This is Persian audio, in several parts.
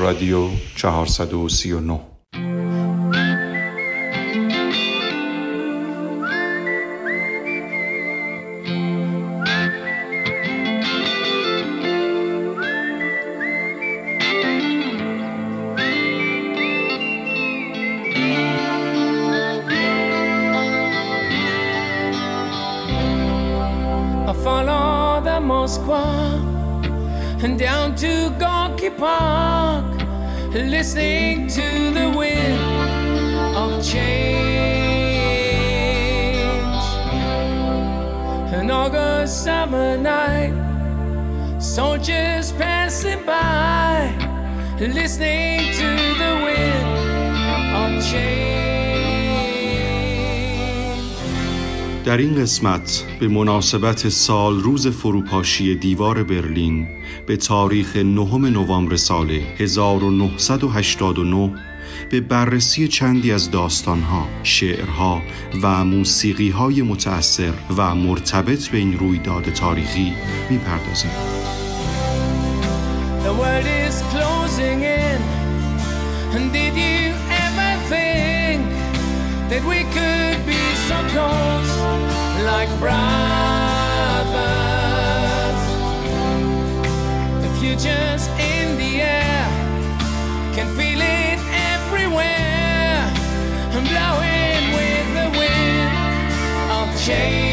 رادیو 439 در این قسمت به مناسبت سال روز فروپاشی دیوار برلین به تاریخ نهم نوامبر سال 1989 به بررسی چندی از داستانها، شعرها و موسیقیهای متأثر و مرتبط به این رویداد تاریخی می‌پردازیم. Like brothers? The future's in the air, can feel it everywhere, and blowing with the wind of change.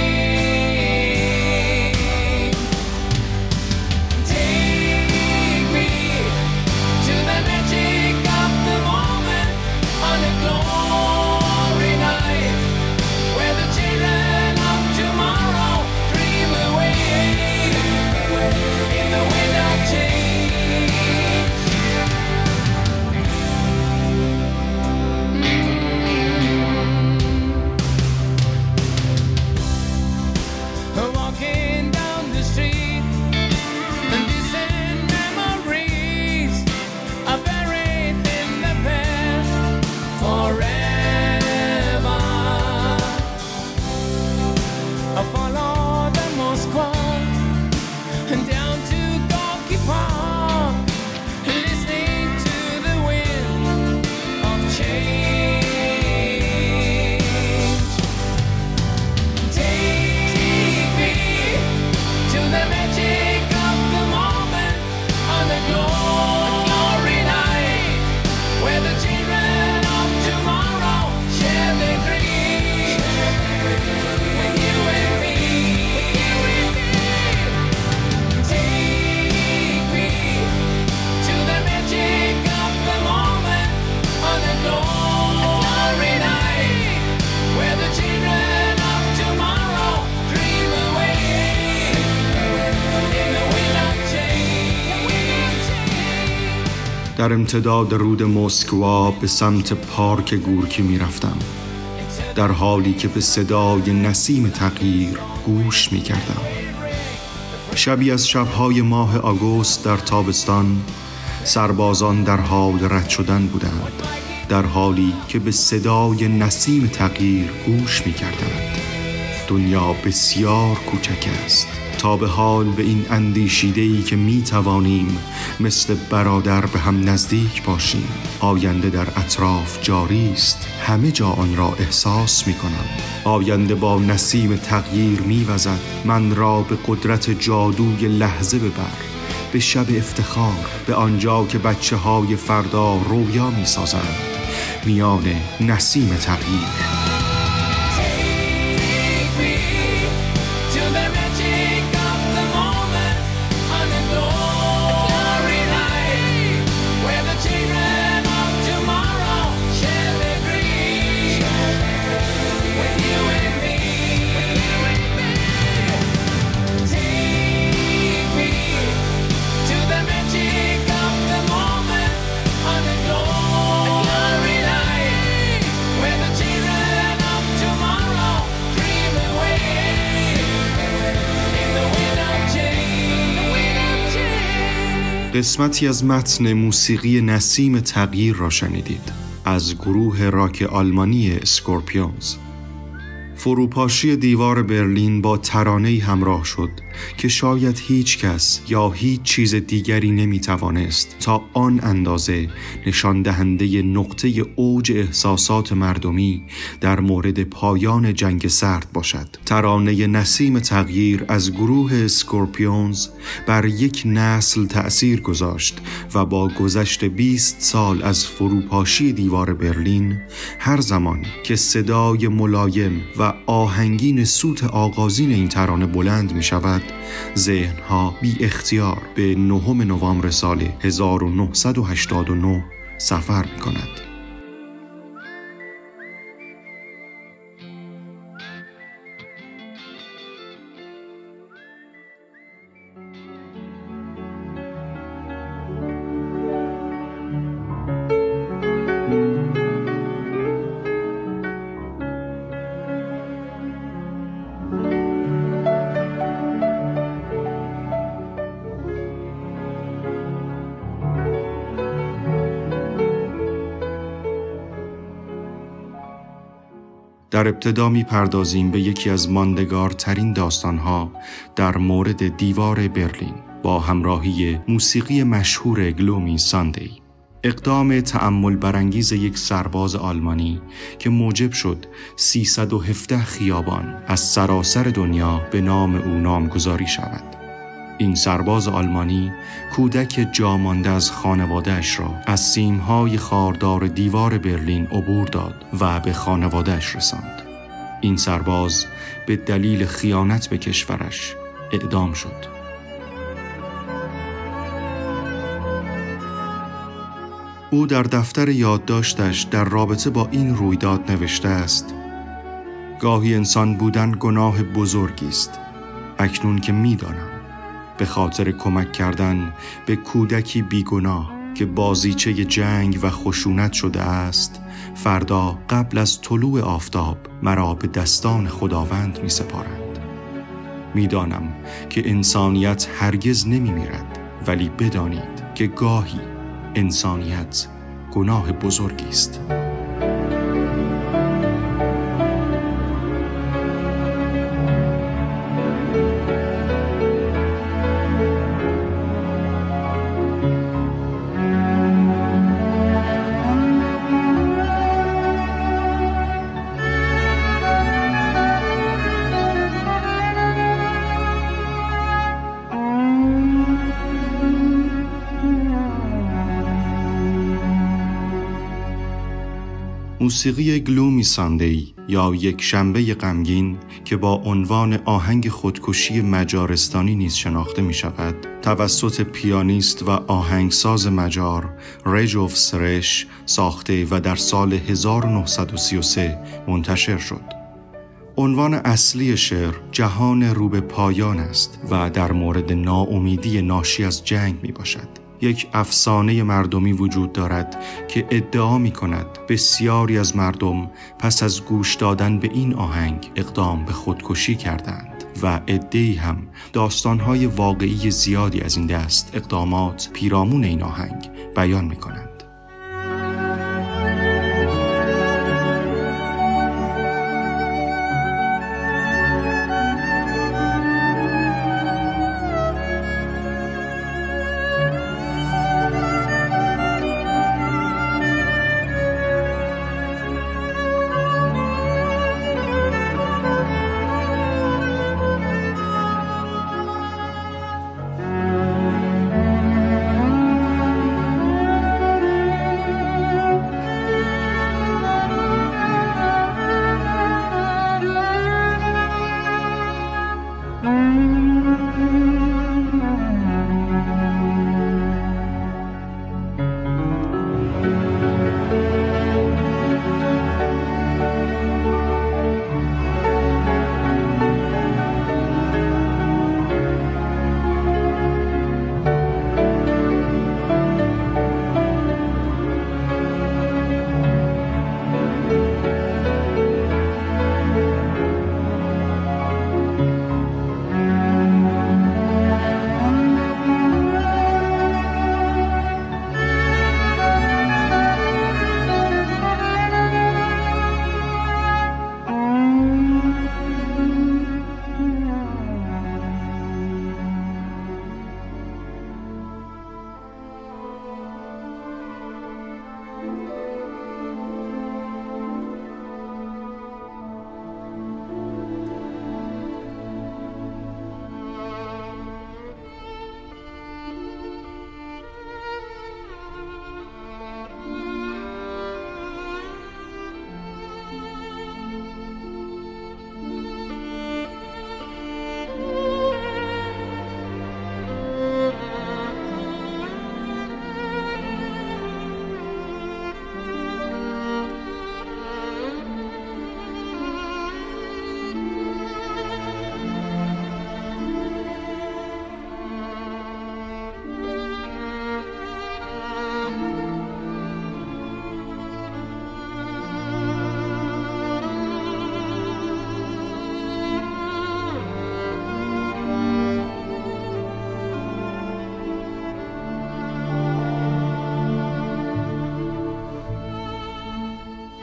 در امتداد رود مسکوا به سمت پارک گورکی می رفتم. در حالی که به صدای نسیم تغییر گوش می کردم. شبی از شبهای ماه آگوست در تابستان سربازان در حال رد شدن بودند در حالی که به صدای نسیم تغییر گوش می کردند. دنیا بسیار کوچک است تا به حال به این اندیشیده ای که می توانیم مثل برادر به هم نزدیک باشیم. آینده در اطراف جاری است. همه جا آن را احساس می کنم آینده با نسیم تغییر می وزد من را به قدرت جادوی لحظه ببر. به شب افتخار به آنجا که بچه های فردا رویا می سازند میان نسیم تغییر. قسمتی از متن موسیقی نسیم تغییر را شنیدید. از گروه راک آلمانی اسکورپیونز. فروپاشی دیوار برلین با ترانه همراه شد. که شاید هیچ کس یا هیچ چیز دیگری نمی توانست تا آن اندازه نشان دهنده نقطه اوج احساسات مردمی در مورد پایان جنگ سرد باشد. ترانه نسیم تغییر از گروه اسکورپیونز بر یک نسل تأثیر گذاشت و با گذشت 20 سال از فروپاشی دیوار برلین هر زمان که صدای ملایم و آهنگین سوت آغازین این ترانه بلند می شود ذهنها بی اختیار به نهم نوامبر سال 1989 سفر می کند. در ابتدا می پردازیم به یکی از ماندگارترین داستانها در مورد دیوار برلین با همراهی موسیقی مشهور گلومی ساندی. اقدام تأمل برانگیز یک سرباز آلمانی که موجب شد 317 خیابان از سراسر دنیا به نام او نامگذاری شود. این سرباز آلمانی کودک جامانده از خانوادهش را از سیمهای خاردار دیوار برلین عبور داد و به خانوادهش رساند. این سرباز به دلیل خیانت به کشورش اعدام شد. او در دفتر یادداشتش در رابطه با این رویداد نوشته است گاهی انسان بودن گناه بزرگی است اکنون که می‌دانم به خاطر کمک کردن به کودکی بیگناه که بازیچه جنگ و خشونت شده است فردا قبل از طلوع آفتاب مرا به دستان خداوند می سپارند می‌دانم که انسانیت هرگز نمی میرد ولی بدانید که گاهی انسانیت گناه بزرگی است. موسیقی گلومی ساندی یا یک شنبه غمگین که با عنوان آهنگ خودکشی مجارستانی نیز شناخته می شود توسط پیانیست و آهنگساز مجار رجوف سرش ساخته و در سال 1933 منتشر شد. عنوان اصلی شعر جهان رو به پایان است و در مورد ناامیدی ناشی از جنگ می باشد یک افسانه مردمی وجود دارد که ادعا می کند بسیاری از مردم پس از گوش دادن به این آهنگ اقدام به خودکشی کردند و ادعی هم داستانهای واقعی زیادی از این دست اقدامات پیرامون این آهنگ بیان می کنند.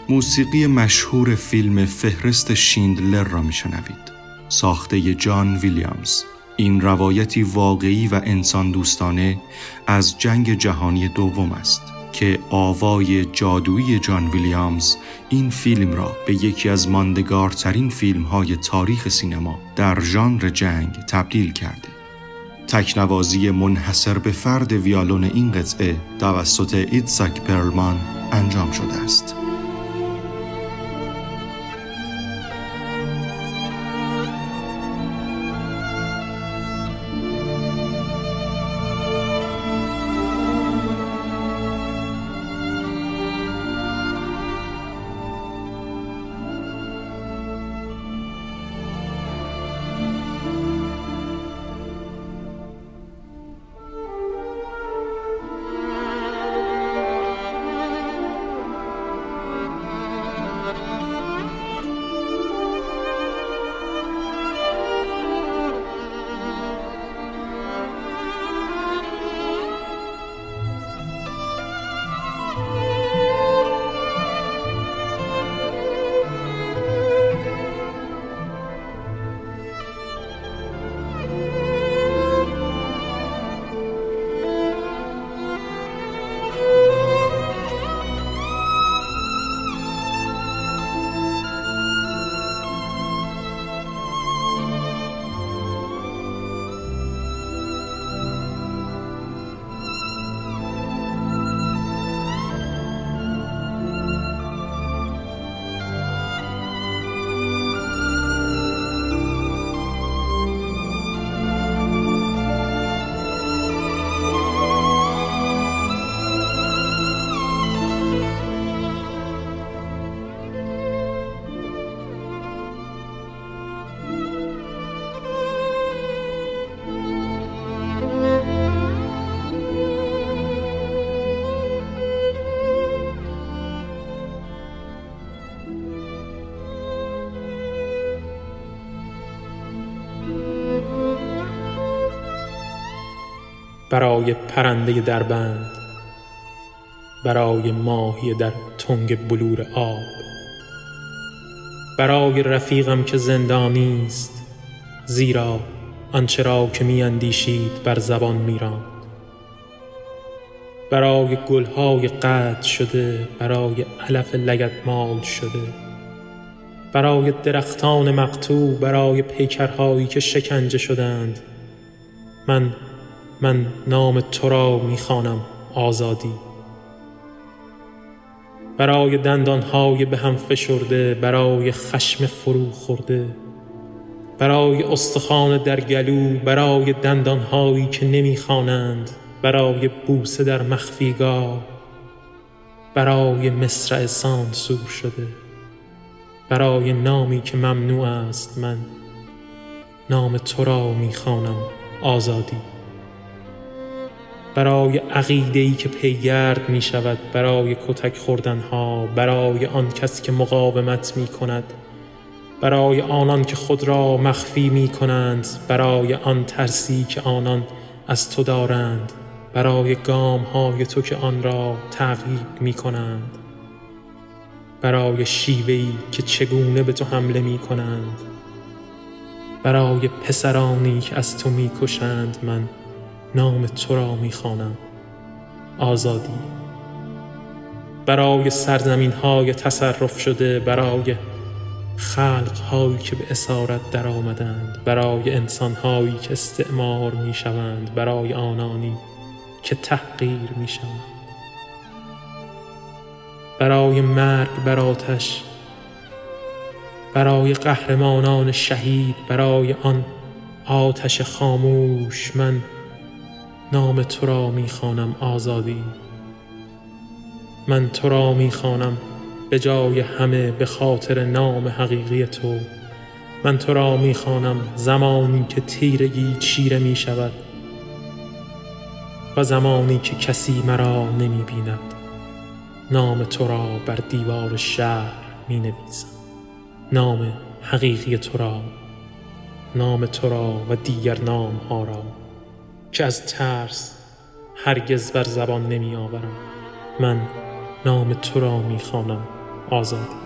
موسیقی مشهور فیلم فهرست شیندلر را میشنوید ساخته جان ویلیامز این روایتی واقعی و انسان دوستانه از جنگ جهانی دوم است که آوای جادویی جان ویلیامز این فیلم را به یکی از ماندگارترین فیلم های تاریخ سینما در ژانر جنگ تبدیل کرده. تکنوازی منحصر به فرد ویالون این قطعه توسط ایتساک پرلمان انجام شده است. برای پرنده در بند برای ماهی در تنگ بلور آب برای رفیقم که زندانی است زیرا آنچه را که می اندیشید بر زبان می راند برای گلهای قطع شده برای علف لگدمال شده برای درختان مقطوع برای پیکرهایی که شکنجه شدند من من نام تو را می‌خوانم آزادی. برای دندانهای به هم فشرده برای خشم فرو خورده برای استخوان در گلو برای دندانهایی که نمی‌خوانند برای بوسه در مخفیگاه برای مصرع سانسور شده برای نامی که ممنوع است من نام تو را می‌خوانم آزادی. برای عقیده ای که پیگرد می شود برای کتک خوردن ها برای آن کسی که مقاومت می کند برای آنان که خود را مخفی می کنند برای آن ترسی که آنان از تو دارند برای گام های تو که آن را تعقیب می کنند برای شیوهی که چگونه به تو حمله می کنند برای پسرانی که از تو می کشند من نام تو را می‌خوانم. آزادی. برای سرزمین های تصرف شده برای خلق هایی که به اسارت در آمدند برای انسان هایی که استعمار می شوند برای آنانی که تحقیر می شوند برای مرگ بر آتش. برای قهرمانان شهید برای آن آتش خاموش من نام تو را می‌خوانم آزادی. من تو را می‌خوانم به جای همه به خاطر نام حقیقی تو. من تو را می‌خوانم زمانی که تیرگی چیره می شود و زمانی که کسی مرا نمی بیند نام تو را بر دیوار شهر می نویسم نام حقیقی تو را نام تو را و دیگر نام ها را. که از ترس هرگز بر زبان نمی آورم من نام تو را می خوانم آزادی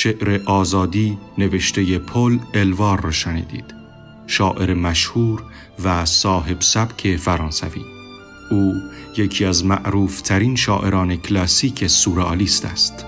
شعر آزادی نوشته پل الوار را شنیدید. شاعر مشهور و صاحب سبک فرانسوی. او یکی از معروف ترین شاعران کلاسیک سورئالیست است.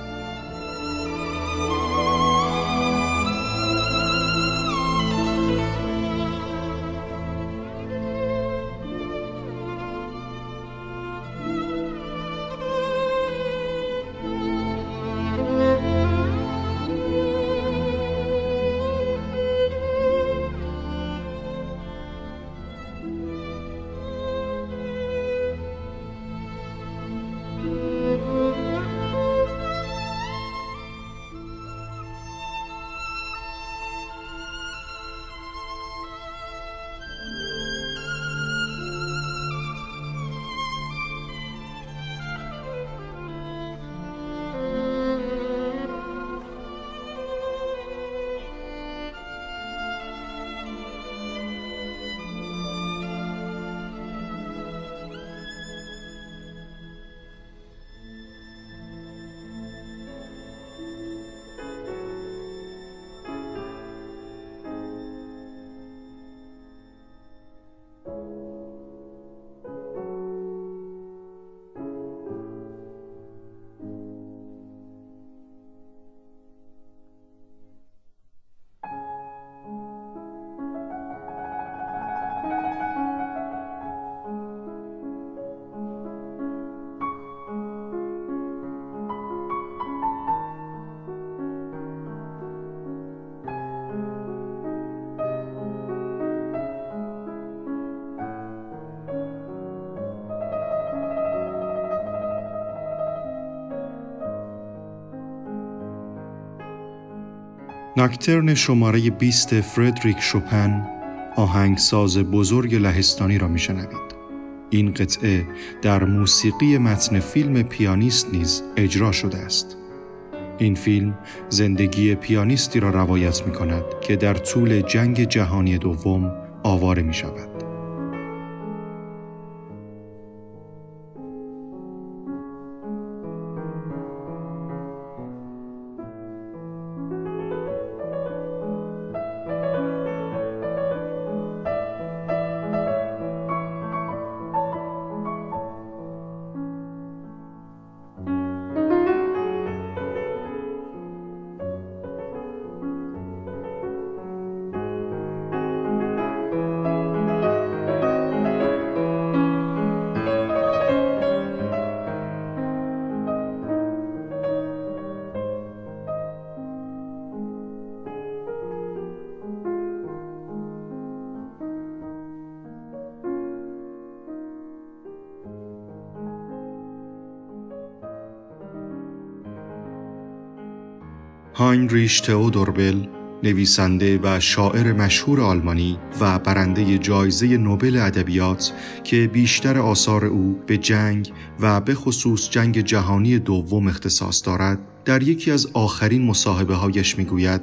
نکترن شماره 20 فردریک شوپن آهنگساز بزرگ لهستانی را میشنوید. این قطعه در موسیقی متن فیلم پیانیست نیز اجرا شده است. این فیلم زندگی پیانیستی را روایت می کند که در طول جنگ جهانی دوم آواره می شود. هاینریش تئودور نویسنده و شاعر مشهور آلمانی و برنده جایزه نوبل ادبیات که بیشتر آثار او به جنگ و به خصوص جنگ جهانی دوم اختصاص دارد در یکی از آخرین مصاحبه هایش می گوید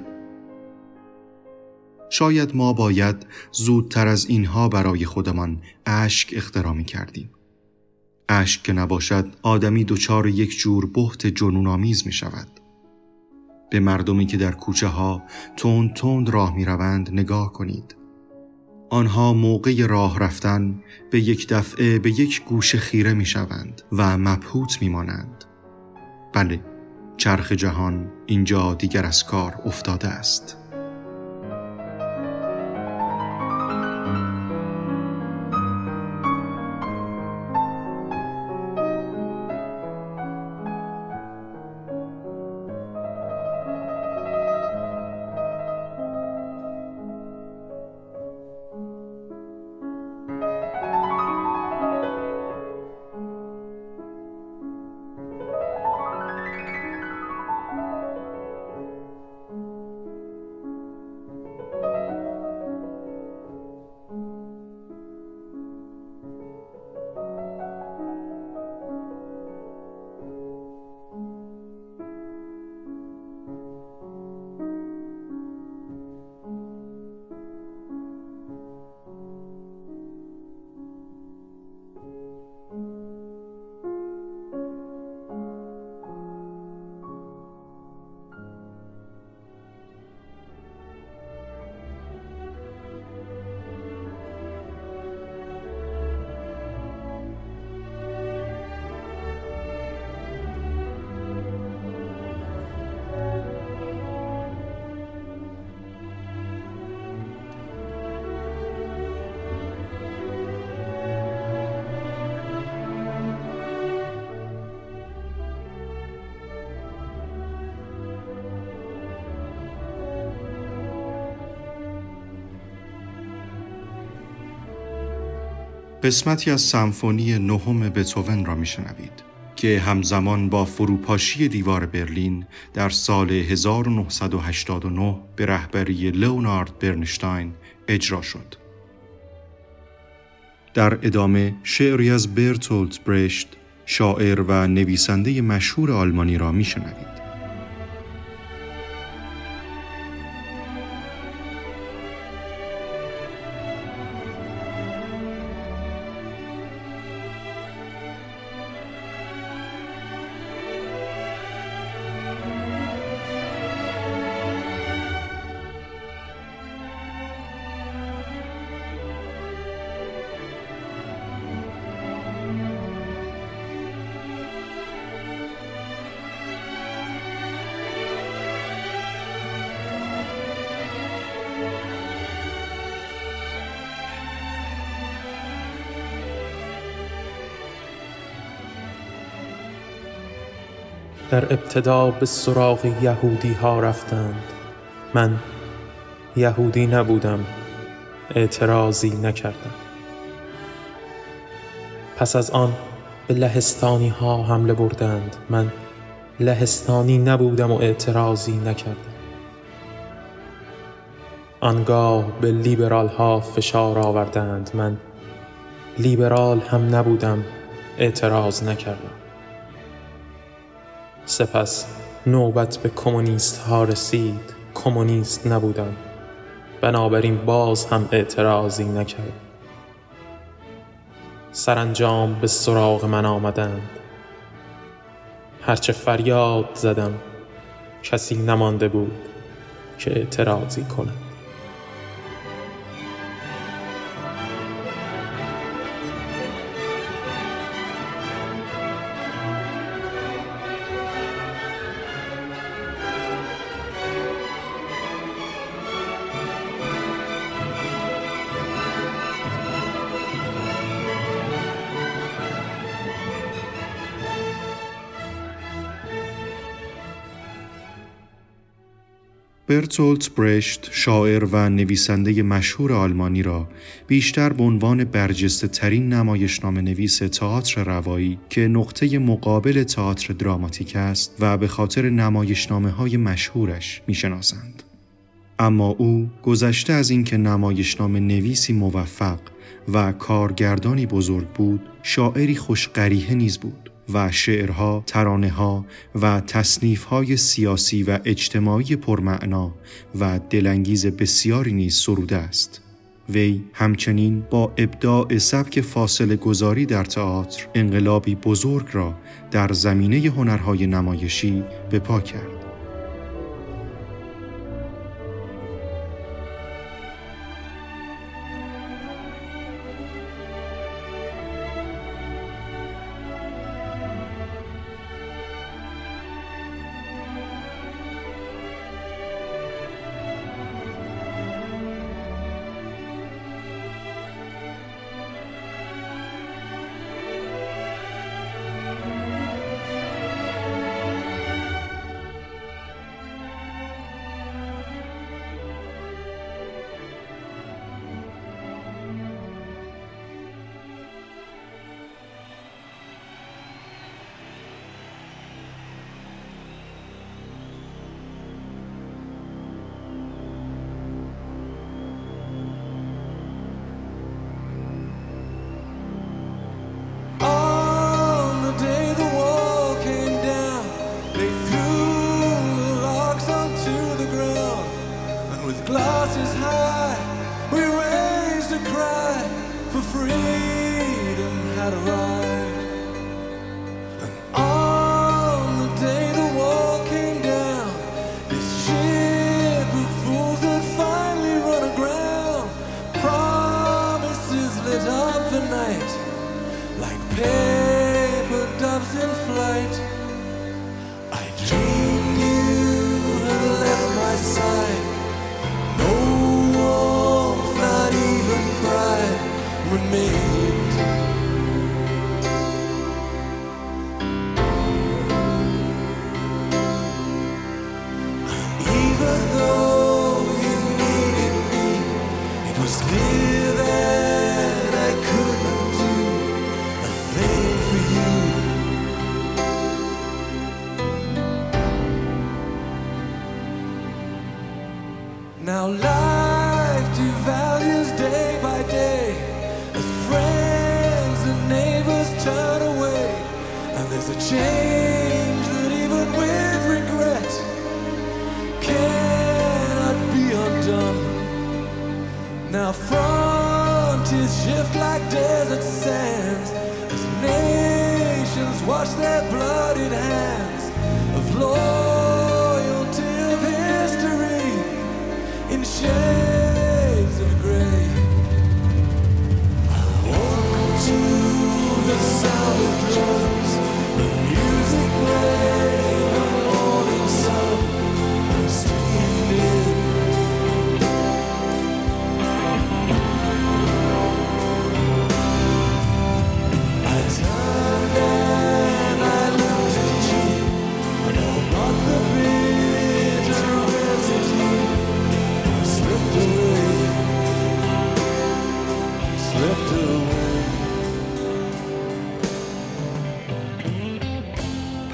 شاید ما باید زودتر از اینها برای خودمان اشک اختراع می کردیم. اشک که نباشد آدمی دچار یک جور بحت جنونآمیز می شود. به مردمی که در کوچه ها تند تند راه می روند نگاه کنید. آنها موقع راه رفتن به یک دفعه به یک گوشه خیره می شوند و مبهوت می مانند. بله، چرخ جهان اینجا دیگر از کار افتاده است. قسمتی از سمفونی نهم بتوون را میشنوید که همزمان با فروپاشی دیوار برلین در سال 1989 به رهبری لئونارد برنشتاین اجرا شد. در ادامه شعری از برتولت برشت شاعر و نویسنده مشهور آلمانی را میشنوید. در ابتدا به سراغ یهودی ها رفتند. من یهودی نبودم. اعتراضی نکردم. پس از آن به لهستانی ها حمله بردند. من لهستانی نبودم و اعتراضی نکردم. آنگاه به لیبرال ها فشار آوردند. من لیبرال هم نبودم. اعتراض نکردم. سپس نوبت به کمونیست ها رسید. کمونیست نبودم. بنابراین باز هم اعتراضی نکردم سرانجام به سراغ من آمدند. هرچه فریاد زدم کسی نمانده بود که اعتراضی کند. برتولت برشت شاعر و نویسنده مشهور آلمانی را بیشتر به عنوان برجسته ترین نمایشنامه نویس تئاتر روایی که نقطه مقابل تئاتر دراماتیک است و به خاطر نمایشنامه های مشهورش می‌شناسند. اما او گذشته از اینکه نمایشنامه نویسی موفق و کارگردانی بزرگ بود، شاعری خوشقریه نیز بود. و شعرها، ترانهها و تصنیفهای سیاسی و اجتماعی پرمعنا و دلانگیز بسیاری نیز سروده است. وی همچنین با ابداع سبک فاصله گذاری در تئاتر انقلابی بزرگ را در زمینه هنرهای نمایشی به پا کرد.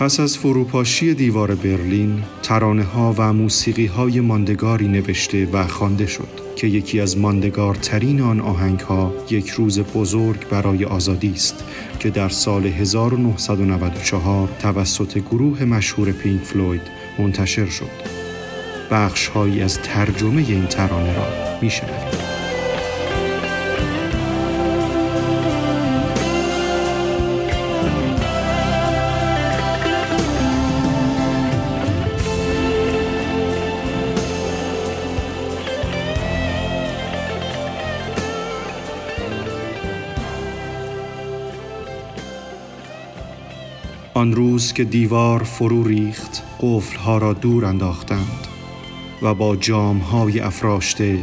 پس از فروپاشی دیوار برلین ترانه ها و موسیقی های ماندگاری نوشته و خوانده شد که یکی از ماندگارترین آن آهنگ ها یک روز بزرگ برای آزادی است که در سال 1994 توسط گروه مشهور پینک فلوید منتشر شد. بخش هایی از ترجمه این ترانه را میشنوید. آن روز که دیوار فرو ریخت قفلها را دور انداختند و با جامهای افراشته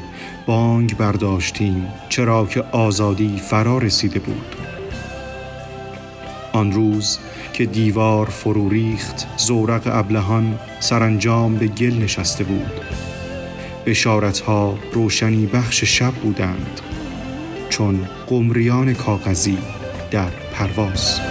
بانگ برداشتیم چرا که آزادی فرا رسیده بود. آن روز که دیوار فرو ریخت زورق ابلهان سرانجام به گل نشسته بود. بشارتها روشنی بخش شب بودند چون قمریان کاغذی در پرواز.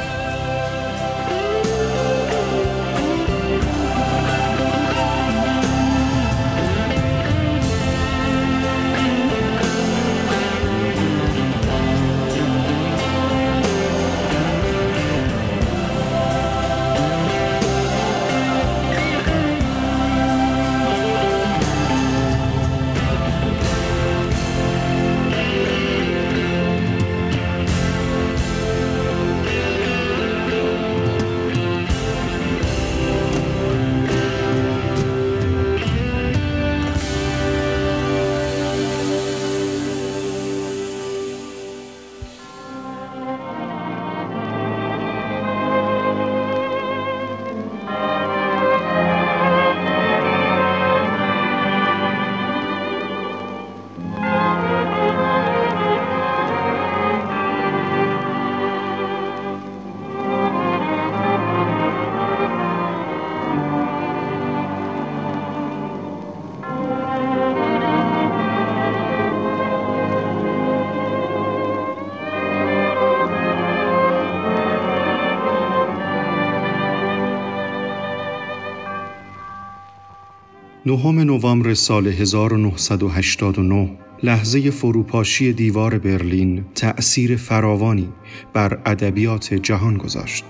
نهم نوامبر سال 1989 لحظه فروپاشی دیوار برلین تأثیر فراوانی بر ادبیات جهان گذاشت.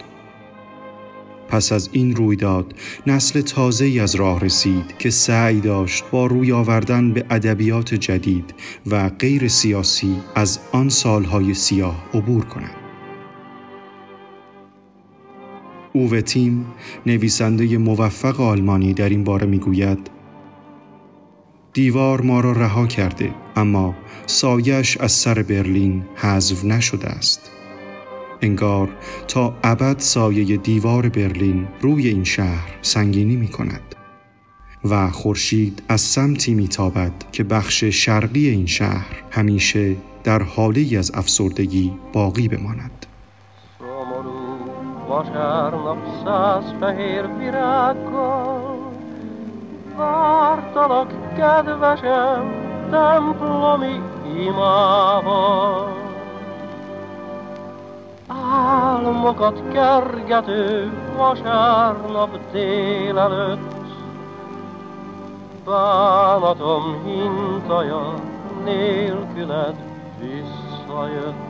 پس از این رویداد نسل تازه ای از راه رسید که سعی داشت با روی آوردن به ادبیات جدید و غیر سیاسی از آن سالهای سیاه عبور کنند. اوو تیم نویسنده موفق آلمانی در این باره می‌گوید دیوار ما را رها کرده اما سایش از سر برلین حذف نشده است. انگار تا ابد سایه دیوار برلین روی این شهر سنگینی می کند. و خورشید از سمتی میتابد که بخش شرقی این شهر همیشه در حالی از افسردگی باقی bemaند. Szomorú Vártalak, kedvesem, templomi imával Álmokat kergető vasárnap délelőtt Bánatom hintaja nélküled visszajött.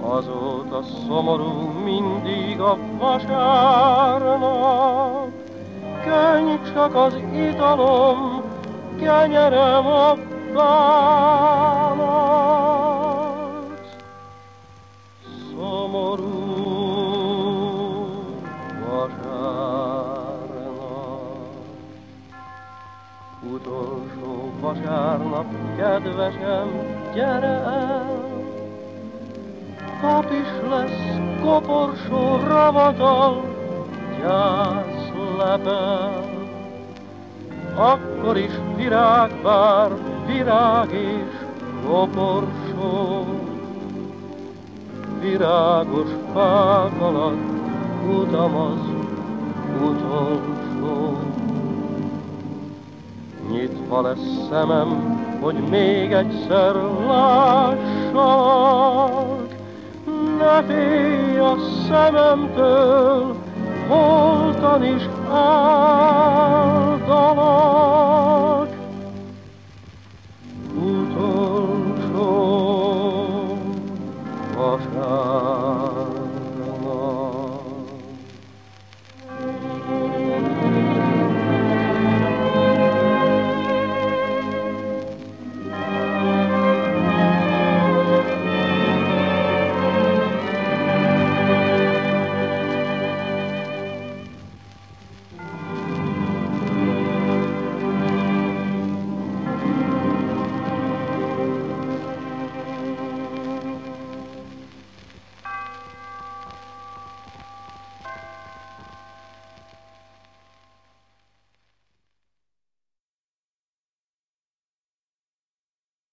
Azóta szomorú mindig a vasárnap, Könny csak az italom, kenyerem a bánat. Szomorú vasárnap, utolsó vasárnap, kedvesem, gyere el, Pap is lesz koporsó ravatal, gyász lepel. Akkor is virág vár, virág és koporsó. Virágos fák alatt utam az utolsó. Nyitva lesz szemem, hogy még egyszer lássalak, ne félj a szememtől, holtan is áldalak. Utolsó vasárnap.